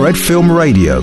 Fred Film Radio,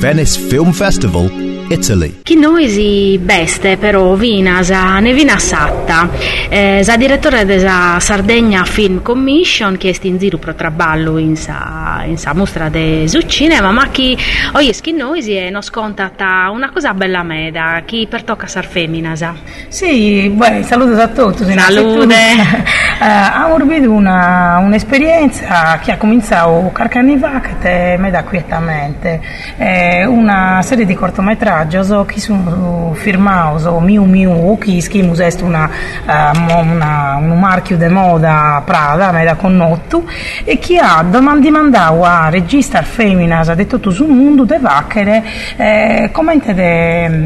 Venice Film Festival, Italy. Chi noi si beste però vinas ne vina satta, eh, sa direttore della Sardegna Film Commission che è in giro pro traballo in sa, in sa mostra de su cinema, ma chi oggi chi noi si è nos contatta una cosa bella meda, chi per tocca sar femminasa. Sì, beh, saluto a tutti. Salute. Eh, abbiamo avuto una, un'esperienza che ha cominciato qualche anni fa che te me da quietamente. Eh, una serie di cortometraggi che sono firmati Miu Miu, che schimus è una, uh, una, un marchio di moda Prada, me da connotto, e che ha domandato a regista femmina di tutto il mondo di vacchere eh, come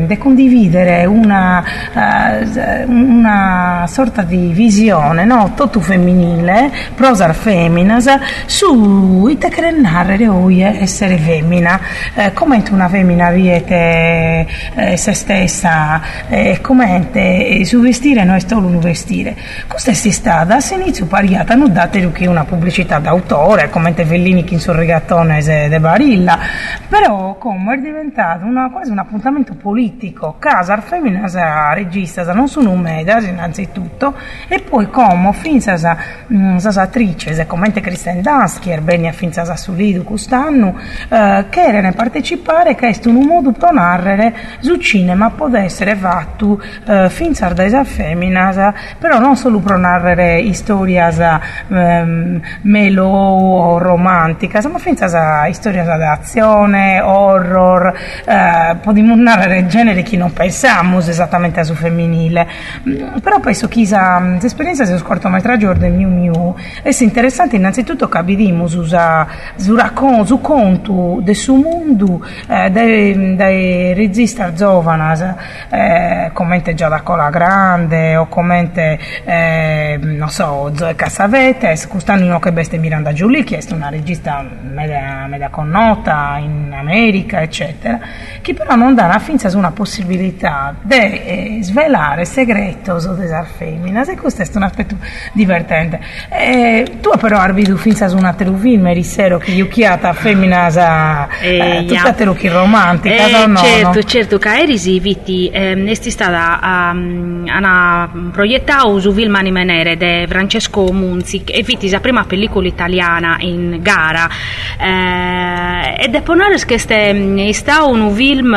di condividere una, uh, una sorta di visione no? tutto femminile, prosa feminas, su te che narrare o essere femmina, eh, come una femmina eh, se stessa, eh, come eh, su vestire non è solo un vestire. Questa è stata, all'inizio pariata, non date che una pubblicità d'autore, come Fellini che in sul rigattone de Barilla, però come è diventato una, quasi un appuntamento politico, casa femmina regista, non sono un media innanzitutto, e poi come finza mm, sa attrice, come Kristen Daskier, bene finza sa su Lidu quest'anno, eh, che partecipare, che è un modo per narrare su cinema può essere fatto eh, fin sardesa femmina, però non solo per narrare storie ehm, melo o romantica, ma fin storie d'azione, horror, eh, possiamo narrare generi che non pensiamo esattamente a su femminile, mm, però penso che questa esperienza del cortometraggio del Miu Miu è interessante innanzitutto che abbiamo su, su, su conto del suo mondo eh, dai, dai registi giovanas, eh, commente Giada Cola Grande o commente, eh, non so, Zoe Cassavetes, quest'anno che beste Miranda Giulì, che è una regista media, media connota in America, eccetera, che però non dà una finza su una possibilità di eh, svelare segretos delle femmine, e questo è un aspetto divertente. Eh, tu però visto finza su una telefilm, eri sero che io chiata femmina, eh, tutta telefilm romantica, eh, no? Certo, certo, Caerisi viti ehm, è stata um, una proiettata su film Menere di Francesco Munzi e viti la prima pellicola italiana in gara. Eh, ed è ponare che è stato un film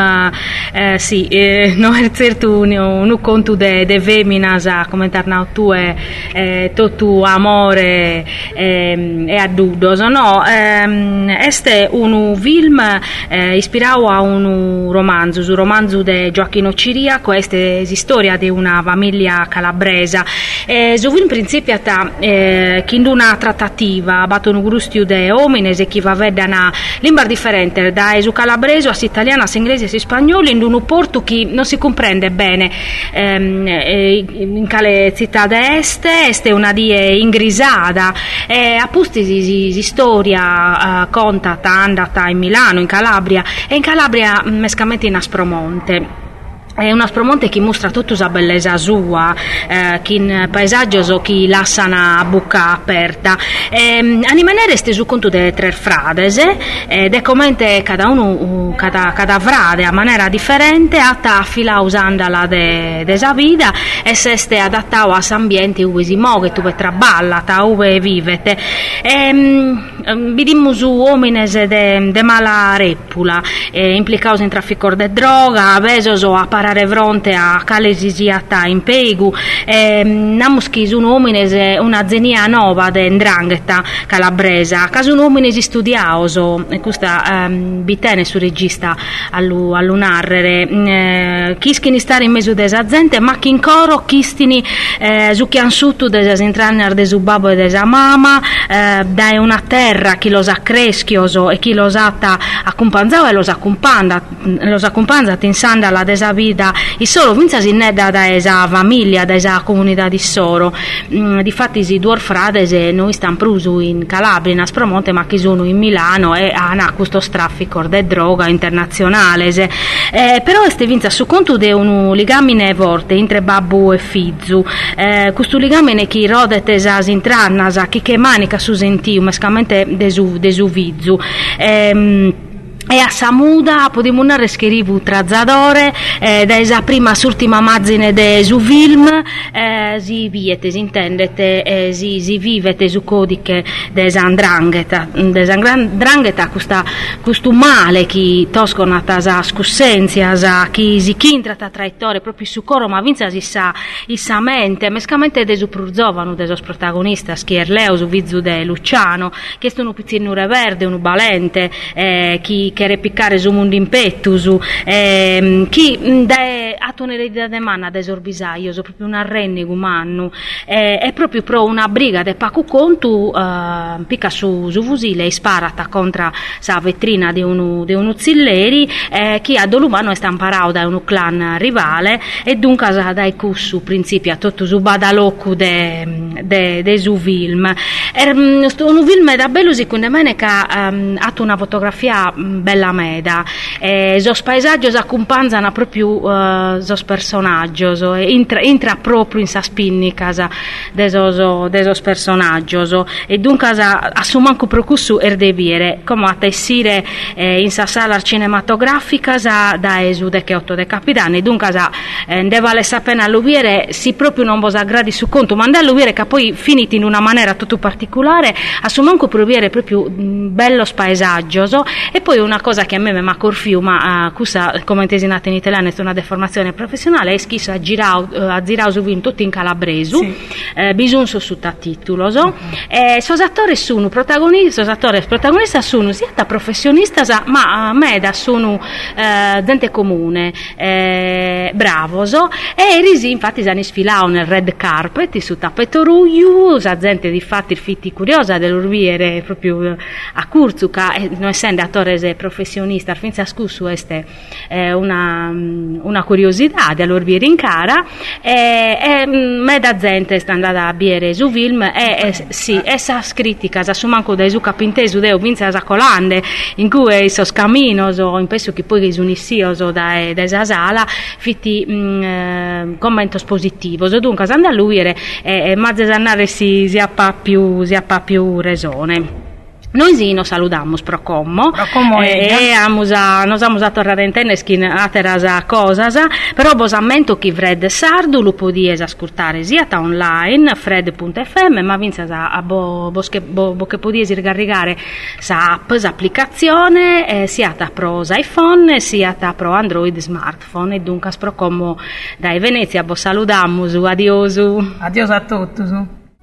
eh, sì, eh, non è certo un, un conto de, de feminas come tornato tu e eh, tutto amore eh, e addudos no, ehm, è un film eh, ispirato a un romanzo su romanzo di Gioacchino Ciria, questa è la storia di una famiglia calabresa. E su in principio eh, in una trattativa battono un grustio di uomini e chi va a vedere una lingua differente da su calabrese a italiano, a inglese e a spagnolo in un porto che non si comprende bene. Ehm, in quale città est, est è una die ingrisata e appunto si, si storia uh, conta andata in Milano, in Calabria. E in Calabria mescamente in Aspromonte. È un aspromonte che mostra tutta la bellezza sua, eh, che in paesaggio che lasciano a bocca aperta. E, a rimanere steso conto delle tre frades ed è come cada uno, cada, cada frade a maniera differente, atta fila usandola de, de vita e se ste adattato a ambienti dove si muove, dove traballa, dove vivete. E, um, vediamo su uomini de, mala repula, eh, implicati in traffico di droga, vesoso a parare fronte a cale sisiata impegu e namuschi su nomines una zenia nova de ndrangheta calabresa. Caso nomines studiaoso e questa ehm, bitene su regista allu, allu narrere. Eh, chischini stare in mezzo desa gente ma chi in coro chistini eh, su chiansuttu desa intraner de su babbo e desa mama eh, da una terra chi lo sa creschioso e chi lo sa accompagnava e lo sa accompagna lo sa accompagna in sanda la desa vita e solo vinza si ne da da esa famiglia da esa comunità di soro. Mm, di fatti si due frades noi stiamo prusu in Calabria in Aspromonte ma che sono in Milano e hanno questo traffico di droga internazionale eh, però este vinza su conto di un ligamine forte entre babbu e fizzu. Eh, questo ligamine che rodet esas intrannas chi che manica su sentiu mescamente desu, desu vizzu ehm, e a Samuda podiamo narrare scrivu trazzadore eh, da esa prima s'ultima mazzine de su film eh, si viete si intendete eh, si, si vivete su codiche de esa andrangheta de esa andrangheta questa, questo male che toscona tasa scussenzia sa chi si chintra ta traiettoria proprio su coro ma vinza si sa il sa mente. Mescamente de su prurzovano de sos protagonistas chi Erleo su vizzu de Luciano che sono pizzino verde un balente eh, chi che repiccare su mundo in pettus ehm, chi mm, de atonerità de manna de sorbisaio so proprio un arrennigo mannu. Eh, è proprio pro una briga de pacu contu eh, picca su, su fusile e sparata contro sa vetrina di un di un zilleri eh, chi a dolumano è stamparao da un clan rivale e dunque dai cussu principio a tutto su badaloccu de, de, de su film. Er, un film da bello quindi me che um, ha una fotografia mm, bella meda. E sos paesaggios accumpanzano proprio uh, sos personaggios e intra, intra proprio in sa spinnica de sos, de sos personaggios e dunque assumanco procussu erdevire come a tessire eh, in sa sala cinematografica da esude che otto de capitani. Dunque eh, ne vale sapere all'uviere si proprio non vos aggradi su conto ma all'uviere che poi finiti in una maniera tutto particolare assumanco proviere proprio mh, bello spaesaggio e poi una cosa che a me mi ha corfiu ma uh, cusa come intesinata in italiano è una deformazione professionale è schisso a girau uh, a girau su tutti in calabresu sì. eh, bisogno su titolo so. uh-huh. e sos attori sono protagonisti sos attori protagonisti sono sia da professionista ma a me da sono eh, dente comune eh, bravo so. e risi infatti si sfilao nel red carpet su tappeto ruglio sa gente di fatti il fitti curiosa dell'urviere proprio a Curzuca non essendo attore professionista finza scussu este eh, una, una curiosità di all'urviere in cara e, e me da gente sta andata a biere su film e, e sì, essa critica sa su manco da su capintesu deu vinza sa colande in cui sos caminos o in penso che poi unissioso da, da esa sala fitti mh, eh, commentos positivos. Dunque andare a lui e, e mazze andare si, si appa più si appa più resone noi sì, nos saludamos pro commo, pro commo e, e amusa, nos amus a tornare in tenneskin a terasa cosas, però bosamento chi Fred Sardu lo podies ascoltare sia ta online, fred.fm, ma vinza a bo, bo, bo, bo che podies ricaricare sa app, sa applicazione, eh, sia ta pro iPhone, sia ta pro Android smartphone, e dunque pro commo dai Venezia, bo saludamus, adiosu. Adios a tutti.